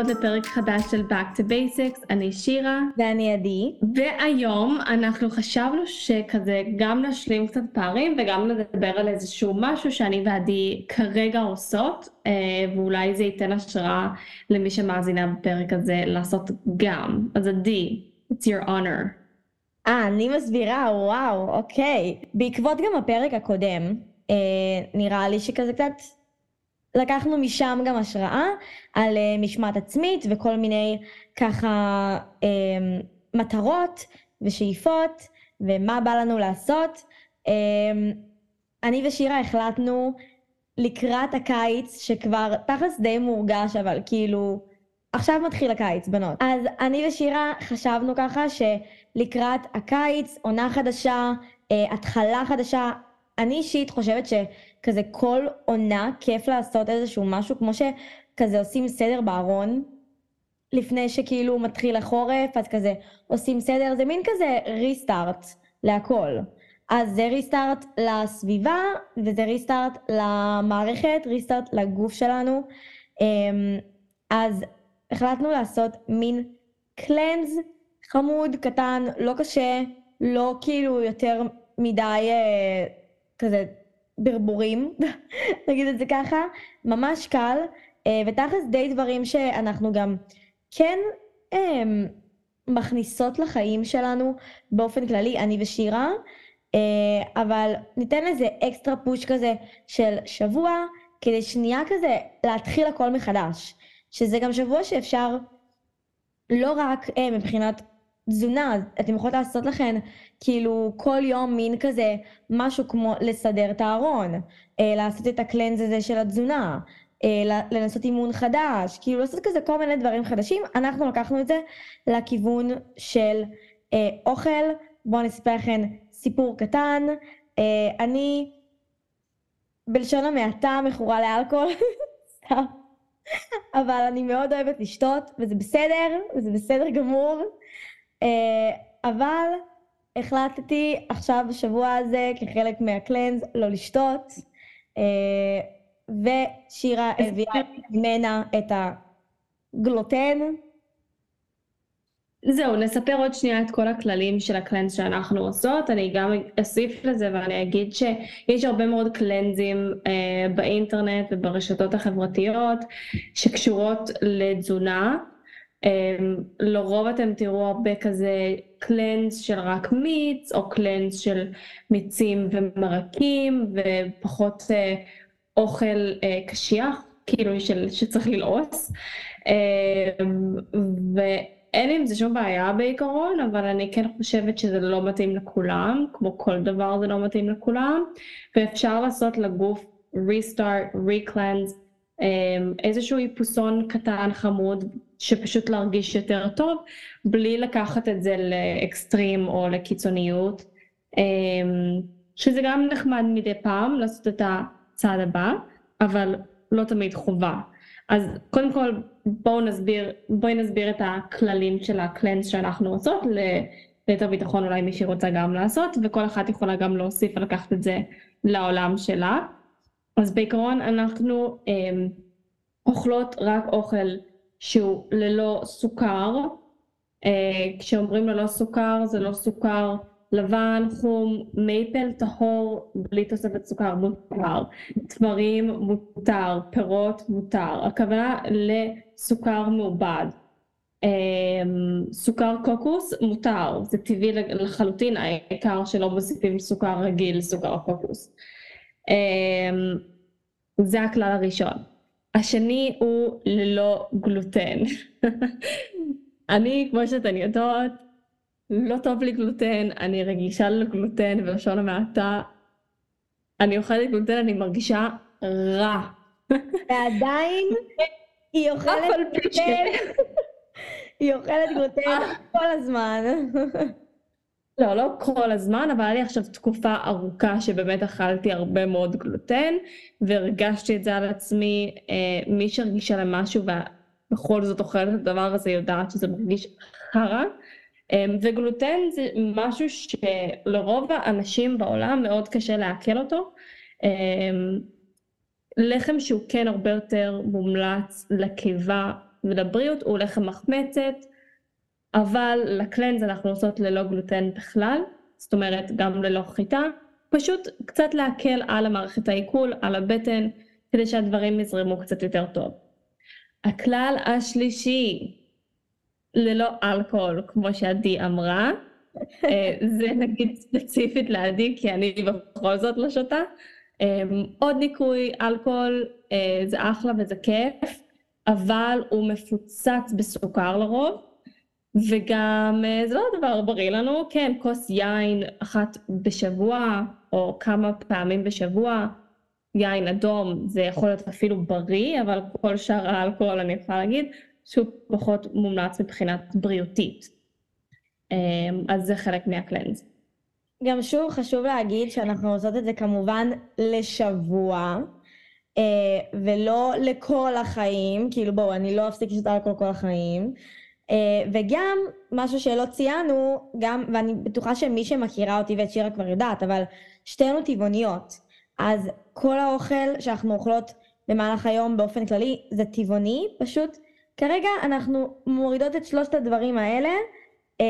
הבאות לפרק חדש של Back to Basics, אני שירה. ואני עדי. והיום אנחנו חשבנו שכזה גם נשלים קצת פערים וגם נדבר על איזשהו משהו שאני ועדי כרגע עושות, אה, ואולי זה ייתן השראה למי שמאזינה בפרק הזה לעשות גם. אז עדי, it's your honor. אה, אני מסבירה, וואו, אוקיי. בעקבות גם הפרק הקודם, אה, נראה לי שכזה קצת לקחנו משם גם השראה על uh, משמעת עצמית וכל מיני ככה um, מטרות ושאיפות ומה בא לנו לעשות. Um, אני ושירה החלטנו לקראת הקיץ שכבר תכלס די מורגש אבל כאילו עכשיו מתחיל הקיץ בנות. אז אני ושירה חשבנו ככה שלקראת הקיץ עונה חדשה, uh, התחלה חדשה, אני אישית חושבת ש... כזה כל עונה כיף לעשות איזשהו משהו, כמו שכזה עושים סדר בארון, לפני שכאילו מתחיל החורף, אז כזה עושים סדר, זה מין כזה ריסטארט להכל. אז זה ריסטארט לסביבה, וזה ריסטארט למערכת, ריסטארט לגוף שלנו. אמ, אז החלטנו לעשות מין קלנז חמוד, קטן, לא קשה, לא כאילו יותר מדי אה, כזה ברבורים, נגיד את זה ככה, ממש קל, אה, ותכלס די דברים שאנחנו גם כן אמ, מכניסות לחיים שלנו באופן כללי, אני ושירה, אה, אבל ניתן לזה אקסטרה פוש כזה של שבוע, כדי שנייה כזה להתחיל הכל מחדש. שזה גם שבוע שאפשר לא רק אה, מבחינת תזונה, אתם יכולות לעשות לכן כאילו כל יום מין כזה משהו כמו לסדר את הארון, אה, לעשות את הקלנז הזה של התזונה, אה, לנסות אימון חדש, כאילו לעשות כזה כל מיני דברים חדשים, אנחנו לקחנו את זה לכיוון של אה, אוכל, בואו נספר לכן סיפור קטן, אה, אני בלשון המעטה מכורה לאלכוהול, סתם. אבל אני מאוד אוהבת לשתות, וזה בסדר, וזה בסדר גמור. אה, אבל החלטתי עכשיו בשבוע הזה כחלק מהקלנז לא לשתות, אה, ושירה הביאה ממנה את הגלוטן. זהו, נספר עוד שנייה את כל הכללים של הקלנז שאנחנו עושות. אני גם אוסיף לזה ואני אגיד שיש הרבה מאוד קלנזים אה, באינטרנט וברשתות החברתיות שקשורות לתזונה. Um, לרוב אתם תראו הרבה כזה קלנס של רק מיץ או קלנס של מיצים ומרקים ופחות uh, אוכל uh, קשיח כאילו של, שצריך ללעוס. um, ואין עם זה שום בעיה בעיקרון אבל אני כן חושבת שזה לא מתאים לכולם כמו כל דבר זה לא מתאים לכולם. ואפשר לעשות לגוף restart, recleanse um, איזשהו איפוסון קטן חמוד שפשוט להרגיש יותר טוב, בלי לקחת את זה לאקסטרים או לקיצוניות, אמ, שזה גם נחמד מדי פעם לעשות את הצעד הבא, אבל לא תמיד חובה. אז קודם כל בואו נסביר, בואי נסביר את הכללים של הקלנס שאנחנו עושות, ליתר ביטחון אולי מישהי רוצה גם לעשות, וכל אחת יכולה גם להוסיף ולקחת את זה לעולם שלה. אז בעיקרון אנחנו אה, אוכלות רק אוכל שהוא ללא סוכר, אה, כשאומרים ללא סוכר זה לא סוכר לבן, חום, מייפל טהור בלי תוספת סוכר מותר, תמרים מותר, פירות מותר, הכוונה לסוכר מעובד. אה, סוכר קוקוס מותר, זה טבעי לחלוטין, העיקר שלא מוסיפים סוכר רגיל לסוכר קוקוס. אה, זה הכלל הראשון. השני הוא ללא גלוטן. אני, כמו שאתן יודעות, לא טוב לי גלוטן, אני רגישה לגלוטן בלשון המעטה. אני אוכלת גלוטן, אני מרגישה רע. ועדיין היא אוכלת גלוטן. היא אוכלת גלוטן כל הזמן. לא, לא כל הזמן, אבל היה לי עכשיו תקופה ארוכה שבאמת אכלתי הרבה מאוד גלוטן, והרגשתי את זה על עצמי. אה, מי שהרגישה למשהו ובכל זאת אוכלת את הדבר הזה יודעת שזה מרגיש חרא. אה, וגלוטן זה משהו שלרוב האנשים בעולם מאוד קשה לעכל אותו. אה, לחם שהוא כן הרבה יותר מומלץ לקיבה ולבריאות הוא לחם מחמצת, אבל לקלנז אנחנו עושות ללא גלוטן בכלל, זאת אומרת גם ללא חיטה, פשוט קצת להקל על המערכת העיכול, על הבטן, כדי שהדברים יזרמו קצת יותר טוב. הכלל השלישי, ללא אלכוהול, כמו שעדי אמרה, אה, זה נגיד ספציפית לעדי, כי אני בכל זאת לא שותה. אה, עוד ניקוי, אלכוהול, אה, זה אחלה וזה כיף, אבל הוא מפוצץ בסוכר לרוב, וגם זה לא דבר בריא לנו, כן, כוס יין אחת בשבוע, או כמה פעמים בשבוע, יין אדום זה יכול להיות אפילו בריא, אבל כל שאר האלכוהול אני יכולה להגיד שהוא פחות מומלץ מבחינת בריאותית. אמ, אז זה חלק מהקלנז. גם שוב חשוב להגיד שאנחנו עושות את זה כמובן לשבוע, אה, ולא לכל החיים, כאילו בואו, אני לא אפסיק לשתות אלכוהול כל החיים. אה, וגם משהו שלא ציינו, גם, ואני בטוחה שמי שמכירה אותי ואת שירה כבר יודעת, אבל שתינו טבעוניות. אז כל האוכל שאנחנו אוכלות במהלך היום באופן כללי זה טבעוני, פשוט כרגע אנחנו מורידות את שלושת הדברים האלה אה,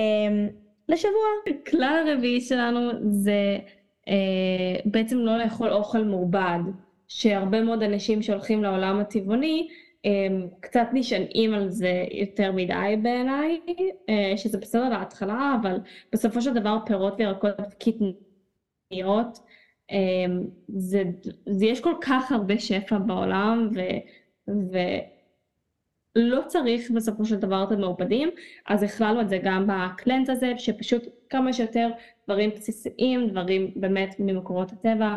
לשבוע. כלל הרביעי שלנו זה אה, בעצם לא לאכול אוכל מעובד, שהרבה מאוד אנשים שהולכים לעולם הטבעוני קצת נשענים על זה יותר מדי בעיניי, אה, שזה בסדר להתחלה, אבל בסופו של דבר פירות וירקות קטניות, אמ, זה, זה, יש כל כך הרבה שפע בעולם, ו, ולא צריך בסופו של דבר את המעובדים, אז הכללנו את זה גם ב cleanse הזה, שפשוט כמה שיותר דברים בסיסיים, דברים באמת ממקורות הטבע,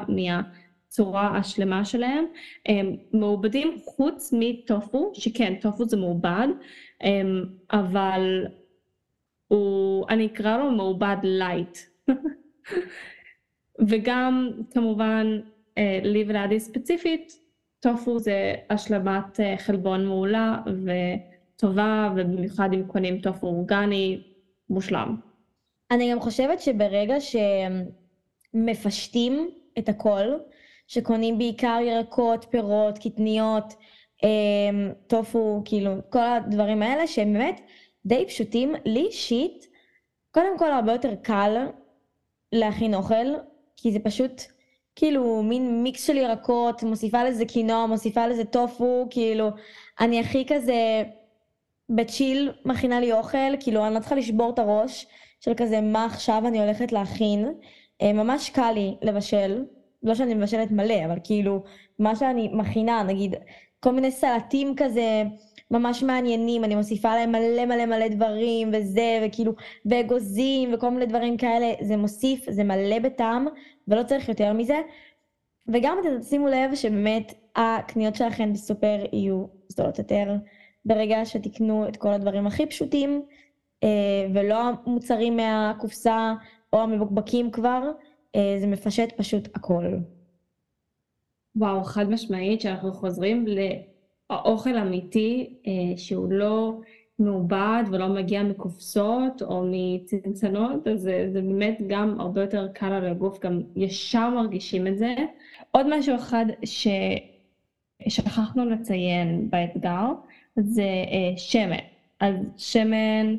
מהצורה השלמה שלהם, לא מעובדים חוץ מטופו, שכן, טופו זה מעובד, אבל הוא, אני אקרא לו מעובד light. וגם כמובן אה, לי ולעדי ספציפית, טופו זה השלמת אה, חלבון מעולה וטובה, ובמיוחד אם קונים טופו אורגני, מושלם. אני גם חושבת שברגע שמפשטים את הכל, שקונים בעיקר ירקות, פירות, קטניות, אה, טופו, כאילו, כל הדברים האלה שהם באמת די פשוטים, לי אישית, קודם כל הרבה יותר קל להכין אוכל, כי זה פשוט כאילו מין מיקס של ירקות, מוסיפה לזה קינוע, מוסיפה לזה טופו, כאילו אני הכי כזה בצ'יל מכינה לי אוכל, כאילו אני לא צריכה לשבור את הראש של כזה מה עכשיו אני הולכת להכין, אה, ממש קל לי לבשל, לא שאני מבשלת מלא, אבל כאילו מה שאני מכינה, נגיד כל מיני סלטים כזה, ממש מעניינים, אני מוסיפה להם מלא מלא מלא דברים וזה, וכאילו, ואגוזים וכל מיני דברים כאלה, זה מוסיף, זה מלא בטעם, ולא צריך יותר מזה. וגם אתם שימו לב שבאמת הקניות שלכם בסופר יהיו זולות יותר, ברגע שתקנו את כל הדברים הכי פשוטים, אה, ולא המוצרים מהקופסה או המבוקבקים כבר, זה מפשט פשוט הכל. וואו, חד משמעית שאנחנו חוזרים האוכל אמיתי אה, שהוא לא מעובד ולא מגיע מקופסות או מצנצנות, אז זה, זה באמת גם הרבה יותר קל על הגוף, גם ישר מרגישים את זה. עוד משהו אחד ששכחנו לציין באתגר, זה אה, שמן. אז שמן,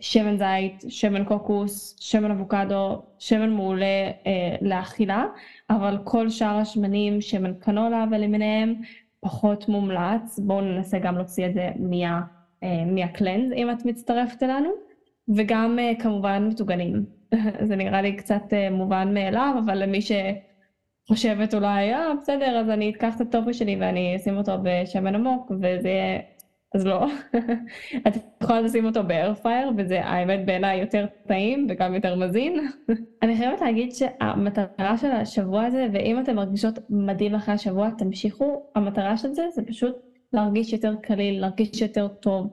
שמן זית, שמן קוקוס, שמן אבוקדו, שמן מעולה אה, לאכילה, אבל כל שאר השמנים, שמן קנולה ולמיניהם, פחות מומלץ, בואו ננסה גם להוציא את זה מה, אה, מהקלנז אם את מצטרפת אלינו, וגם אה, כמובן מטוגנים. זה נראה לי קצת אה, מובן מאליו, אבל למי שחושבת אולי, אה בסדר, אז אני אקח את הטופו שלי ואני אשים אותו בשמן עמוק, וזה יהיה אז לא. את יכולה לשים אותו באיירפייר, וזה האמת בעיניי יותר טעים וגם יותר מזין. אני חייבת להגיד שהמטרה של השבוע הזה, ואם אתן מרגישות מדהים אחרי השבוע, תמשיכו. המטרה של זה זה פשוט להרגיש יותר קליל, להרגיש יותר טוב.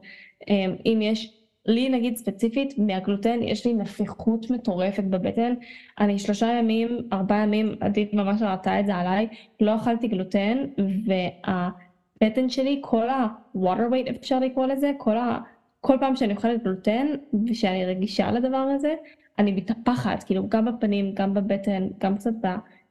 אמ, אם יש, לי נגיד ספציפית, מהגלוטן יש לי נפיחות מטורפת בבטן. אני שלושה ימים, ארבעה ימים, עדית ממש ראתה את זה עליי, לא אכלתי גלוטן, וה... הבטן שלי, כל ה-water weight אפשר לקרוא לזה, כל, ה... כל פעם שאני אוכלת גלוטן ושאני רגישה לדבר הזה, אני מתהפכת, כאילו גם בפנים, גם בבטן, גם קצת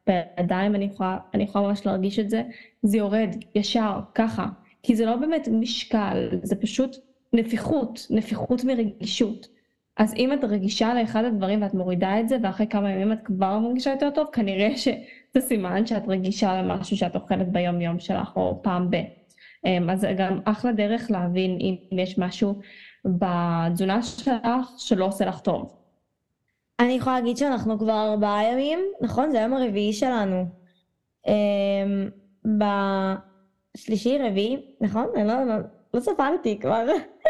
בידיים, אני יכולה, אני יכולה ממש להרגיש את זה, זה יורד ישר, ככה. כי זה לא באמת משקל, זה פשוט נפיחות, נפיחות מרגישות. אז אם את רגישה לאחד הדברים ואת מורידה את זה, ואחרי כמה ימים את כבר מרגישה יותר טוב, כנראה שזה סימן שאת רגישה למשהו שאת אוכלת ביום יום שלך, או פעם ב. אמ, אז זה גם אחלה דרך להבין אם יש משהו בתזונה שלך שלא עושה לך טוב. אני יכולה להגיד שאנחנו כבר ארבעה ימים, נכון? זה היום הרביעי שלנו. אמ, בשלישי, רביעי, נכון? אני לא, לא, לא ספרתי כבר.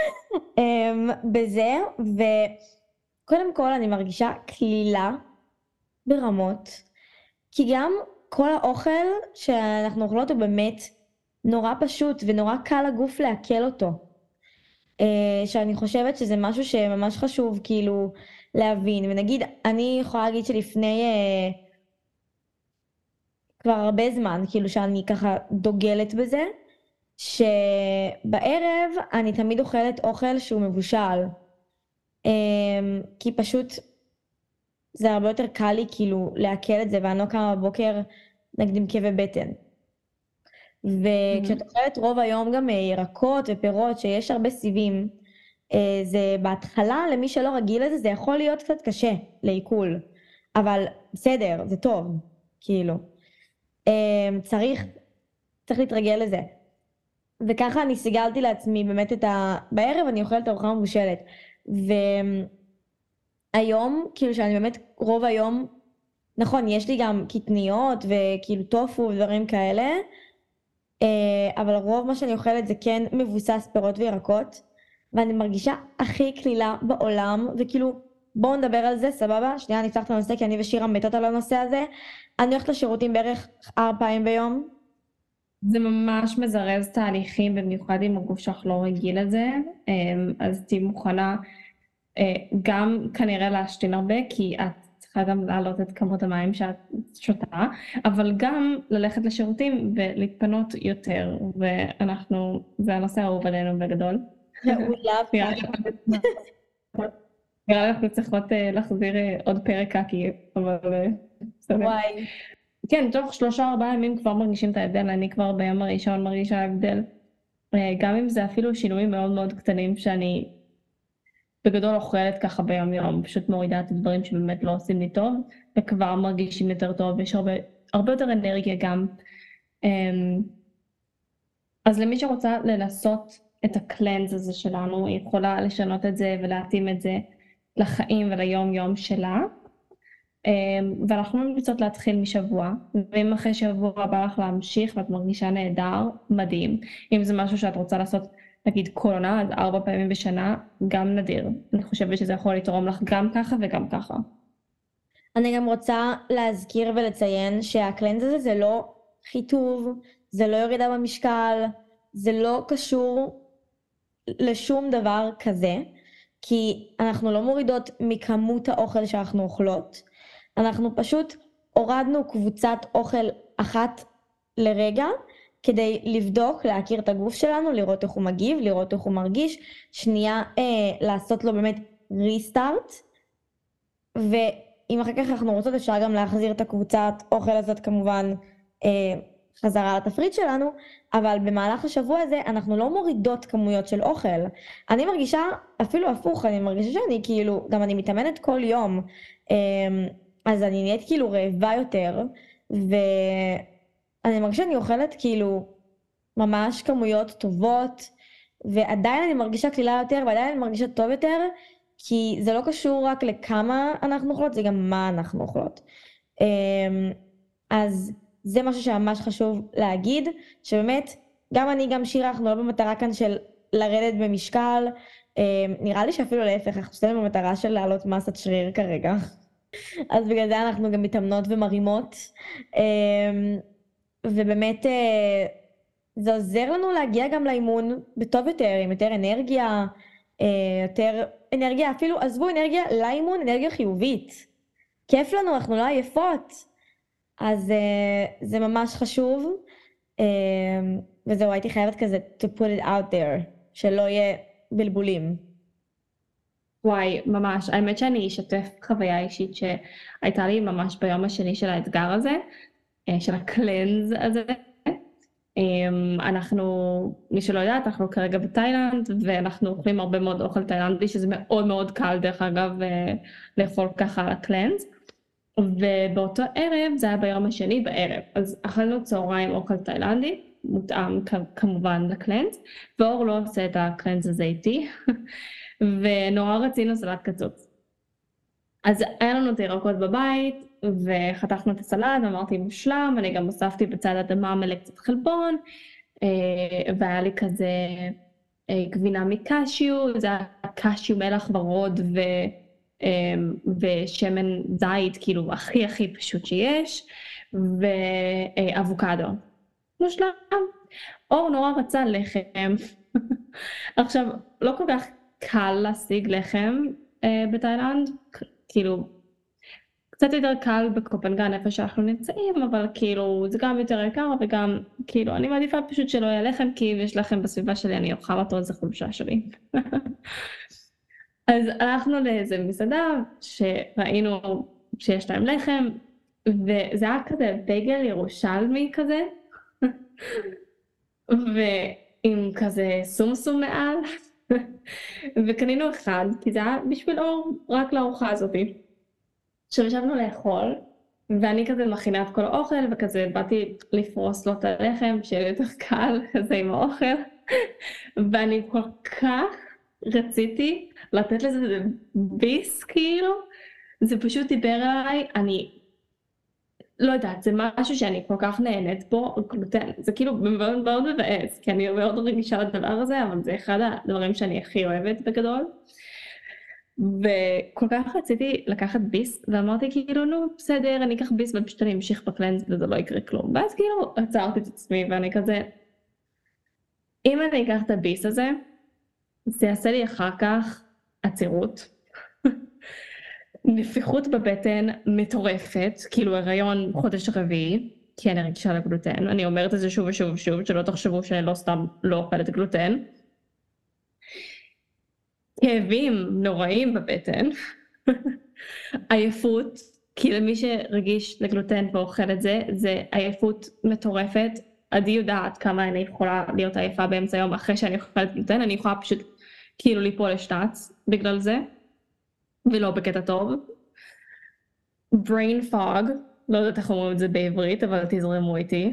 אמ, בזה, וקודם כל אני מרגישה כלילה ברמות, כי גם כל האוכל שאנחנו אוכלות הוא באמת נורא פשוט ונורא קל לגוף לעכל אותו. אה, שאני חושבת שזה משהו שממש חשוב כאילו להבין, ונגיד אני יכולה להגיד שלפני אה, כבר הרבה זמן, כאילו שאני ככה דוגלת בזה, שבערב אני תמיד אוכלת אוכל שהוא מבושל. אמ, כי פשוט זה הרבה יותר קל לי כאילו לעכל את זה, ואני לא קמה בבוקר נגיד עם כאבי בטן. וכשאת אוכלת רוב היום גם אה, ירקות ופירות שיש הרבה סיבים, אה, זה בהתחלה למי שלא רגיל לזה זה יכול להיות קצת קשה לעיכול, אבל בסדר, זה טוב, כאילו. אמ, צריך, צריך להתרגל לזה. וככה אני סיגלתי לעצמי באמת את ה... בערב אני אוכלת ארוחה מבושלת. והיום, כאילו שאני באמת רוב היום, נכון, יש לי גם קטניות וכאילו טופו ודברים כאלה, אה, אבל רוב מה שאני אוכלת זה כן מבוסס פירות וירקות, ואני מרגישה הכי קלילה בעולם, וכאילו, בואו נדבר על זה, סבבה? שנייה, אני אפתח את הנושא, כי אני ושירה מתות על הנושא הזה. אני הולכת לשירותים בערך ארבע פעמים ביום, זה ממש מזרז תהליכים, במיוחד אם הגוף שלך לא רגיל לזה, אמ, אז תהיי מוכנה אה, גם כנראה להשתין הרבה, כי את צריכה גם להעלות את כמות המים שאת שותה, אבל גם ללכת לשירותים ולהתפנות יותר, ואנחנו, זה הנושא האהוב עלינו בגדול. נראה לי אנחנו צריכות אה, להחזיר אה, עוד פרק קקי, אבל בסדר. וואי. כן, תוך שלושה ארבעה ימים כבר מרגישים את ההבדל, אני כבר ביום הראשון מרגישה הבדל. אה, גם אם זה אפילו שינויים מאוד מאוד קטנים שאני בגדול אוכלת ככה ביום יום, פשוט מורידה את הדברים שבאמת לא עושים לי טוב, וכבר מרגישים יותר טוב, יש הרבה, הרבה יותר אנרגיה גם. אמ, אז למי שרוצה לנסות את הקלנז הזה שלנו, היא יכולה לשנות את זה ולהתאים את זה לחיים וליום יום שלה. אמ, ואנחנו ממליצות להתחיל משבוע, ואם אחרי שבוע בא לך להמשיך ואת מרגישה נהדר, מדהים. אם זה משהו שאת רוצה לעשות, נגיד כל עונה, אז ארבע פעמים בשנה, גם נדיר. אני חושבת שזה יכול לתרום לך גם ככה וגם ככה. אני גם רוצה להזכיר ולציין שהקלנז הזה זה לא חיטוב, זה לא ירידה במשקל, זה לא קשור לשום דבר כזה, כי אנחנו לא מורידות מכמות האוכל שאנחנו אוכלות. אנחנו פשוט הורדנו קבוצת אוכל אחת לרגע, כדי לבדוק, להכיר את הגוף שלנו, לראות איך הוא מגיב, לראות איך הוא מרגיש, שנייה אה, לעשות לו באמת ריסטארט, ואם אחר כך אנחנו רוצות אפשר גם להחזיר את הקבוצת אוכל הזאת כמובן אה, חזרה לתפריט שלנו, אבל במהלך השבוע הזה אנחנו לא מורידות כמויות של אוכל. אני מרגישה אפילו הפוך, אני מרגישה שאני כאילו, גם אני מתאמנת כל יום. אה, אז אני נהיית כאילו רעבה יותר, ואני מרגישה שאני אוכלת כאילו ממש כמויות טובות, ועדיין אני מרגישה קלילה יותר, ועדיין אני מרגישה טוב יותר, כי זה לא קשור רק לכמה אנחנו אוכלות, זה גם מה אנחנו אוכלות. אמ, אז זה משהו שממש חשוב להגיד, שבאמת, גם אני, גם שירה, אנחנו לא במטרה כאן של לרדת במשקל, אמ, נראה לי שאפילו להפך, אנחנו שתינו במטרה של להעלות מסת שריר כרגע. אז בגלל זה אנחנו גם מתאמנות ומרימות. אמ, ובאמת אה, זה עוזר לנו להגיע גם לאימון בטוב יותר, עם יותר אנרגיה, אה, יותר אנרגיה, אפילו עזבו אנרגיה לאימון, אנרגיה חיובית. כיף לנו, אנחנו לא עייפות. אז אה, זה ממש חשוב. וזהו, הייתי חייבת כזה to put it out there, שלא יהיה בלבולים. וואי, ממש. האמת שאני אשתף חוויה אישית שהייתה לי ממש ביום השני של האתגר הזה, של הקלנז הזה. אמ, אנחנו, מי שלא יודעת, אנחנו כרגע בתאילנד, ואנחנו אוכלים הרבה מאוד אוכל תאילנדי, שזה מאוד מאוד קל דרך אגב אה, לאכול ככה על הקלנס. ובאותו ערב, זה היה ביום השני בערב, אז אכלנו צהריים אוכל תאילנדי, מותאם כמובן לקלנס, ואור לא עושה את הקלנס הזה איתי, ונורא רצינו סלט קצוץ. אז היה לנו את הירקות בבית, וחתכנו את הסלט, אמרתי מושלם, אני גם הוספתי בצד אדמה מלא קצת חלבון, אה, והיה לי כזה אה, גבינה מקשיו, זה היה קשיו מלח ורוד ו, אה, ושמן זית, כאילו הכי הכי פשוט שיש, ואבוקדו. מושלם. אור נורא רצה לחם. עכשיו, לא כל כך קל להשיג לחם בתאילנד, כאילו קצת יותר קל בקופנגן איפה שאנחנו נמצאים, אבל כאילו זה גם יותר יקר וגם כאילו אני מעדיפה פשוט שלא יהיה לחם, כי אם יש לחם בסביבה שלי אני אוכל אותו, זה חולשה שלי. אז הלכנו לאיזה מסעדה שראינו שיש להם לחם, וזה היה כזה בייגל ירושלמי כזה, ועם כזה סומסום מעל, וקנינו אחד, כי זה היה בשביל אור רק לארוחה הזאתי. עכשיו ישבנו לאכול, ואני כזה מכינה את כל האוכל, וכזה באתי לפרוס לו את הלחם, שיהיה יותר קל כזה עם האוכל, ואני כל כך רציתי לתת לזה ביס כאילו, זה פשוט דיבר אליי, אני לא יודעת, זה משהו שאני כל כך נהנית בו, גלוטן, זה כאילו מאוד מאוד מבאס, כי אני מאוד רגישה לדבר הזה, אבל זה אחד הדברים שאני הכי אוהבת בגדול. וכל כך רציתי לקחת ביס, ואמרתי כאילו, נו, בסדר, אני אקח ביס ופשוט אני אמשיך בקלנס וזה לא יקרה כלום. ואז כאילו עצרתי את עצמי ואני כזה, אם אני אקח את הביס הזה, זה יעשה לי אחר כך עצירות, נפיחות בבטן מטורפת, כאילו הריון חודש רביעי, כי אני רגישה לגלוטן, אני אומרת את זה שוב ושוב ושוב, שלא תחשבו שאני לא סתם לא אוכלת גלוטן. כאבים נוראים בבטן, עייפות, כי למי שרגיש לגלוטן ואוכל את זה, זה עייפות מטורפת. עדי יודעת כמה אני יכולה להיות עייפה באמצע היום אחרי שאני אוכלת גלוטן, אני יכולה פשוט כאילו ליפול לשטץ בגלל זה, ולא בקטע טוב. brain fog, לא יודעת איך אומרים את זה בעברית, אבל תזרמו איתי.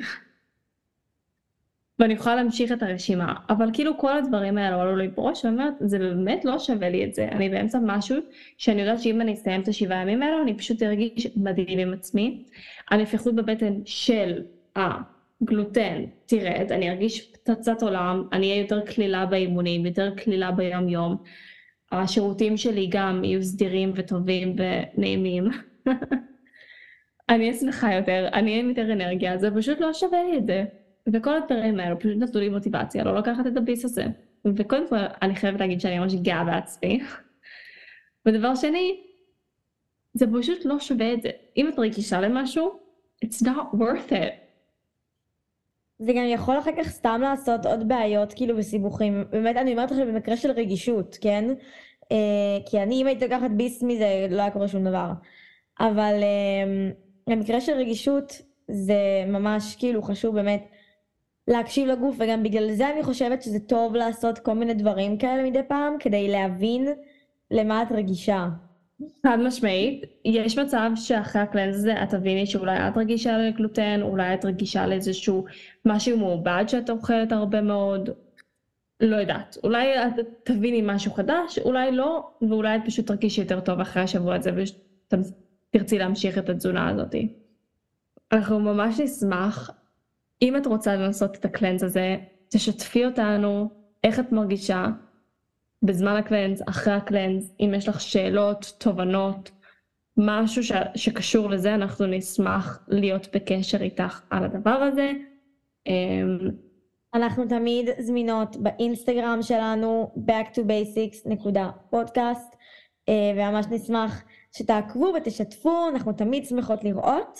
ואני יכולה להמשיך את הרשימה, אבל כאילו כל הדברים האלה עלו לי בראש, ואני אומרת, זה באמת לא שווה לי את זה, אני באמצע משהו שאני יודעת שאם אני אסיים את השבעה ימים האלו, אני פשוט ארגיש מדהים עם עצמי. הנפיחות בבטן של הגלוטן תרד, אני ארגיש פצצת עולם, אני אהיה יותר קלילה באימונים, יותר קלילה ביום יום. השירותים שלי גם יהיו סדירים וטובים ונעימים. אני אהיה שמחה יותר, אני אהיה עם יותר אנרגיה, זה פשוט לא שווה לי את זה. וכל הדברים האלו פשוט נתנו לי מוטיבציה לא לקחת את הביס הזה. וקודם כל אני חייבת להגיד שאני ממש גאה בעצמי. ודבר שני, זה פשוט לא שווה את זה. אם את רגישה למשהו, it's not worth it. זה גם יכול אחר כך סתם לעשות עוד בעיות כאילו בסיבוכים. באמת, אני אומרת עכשיו במקרה של רגישות, כן? אה, כי אני, אם הייתי לקחת ביס מזה, לא היה קורה שום דבר. אבל אה, במקרה של רגישות, זה ממש כאילו חשוב באמת להקשיב לגוף, וגם בגלל זה אני חושבת שזה טוב לעשות כל מיני דברים כאלה מדי פעם, כדי להבין למה את רגישה. חד משמעית, יש מצב שאחרי הקלנס הזה את תביני שאולי את רגישה לגלוטן, אולי את רגישה לאיזשהו משהו מעובד שאת אוכלת הרבה מאוד, לא יודעת, אולי את תביני משהו חדש, אולי לא, ואולי את פשוט תרגישי יותר טוב אחרי השבוע הזה ותרצי להמשיך את התזונה הזאת. אנחנו ממש נשמח אם את רוצה לנסות את הקלנס הזה, תשתפי אותנו איך את מרגישה בזמן הקלנס, אחרי הקלנס, אם יש לך שאלות, תובנות, משהו ש... שקשור לזה, אנחנו נשמח להיות בקשר איתך על הדבר הזה. אמ, אנחנו תמיד זמינות באינסטגרם שלנו, backtobasics.podcast, אה, וממש נשמח שתעקבו ותשתפו, אנחנו תמיד שמחות לראות.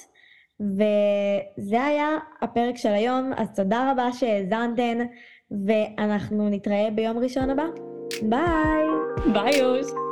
וזה היה הפרק של היום, אז תודה רבה שהאזנתן, ואנחנו נתראה ביום ראשון הבא. ביי! ביי יוש!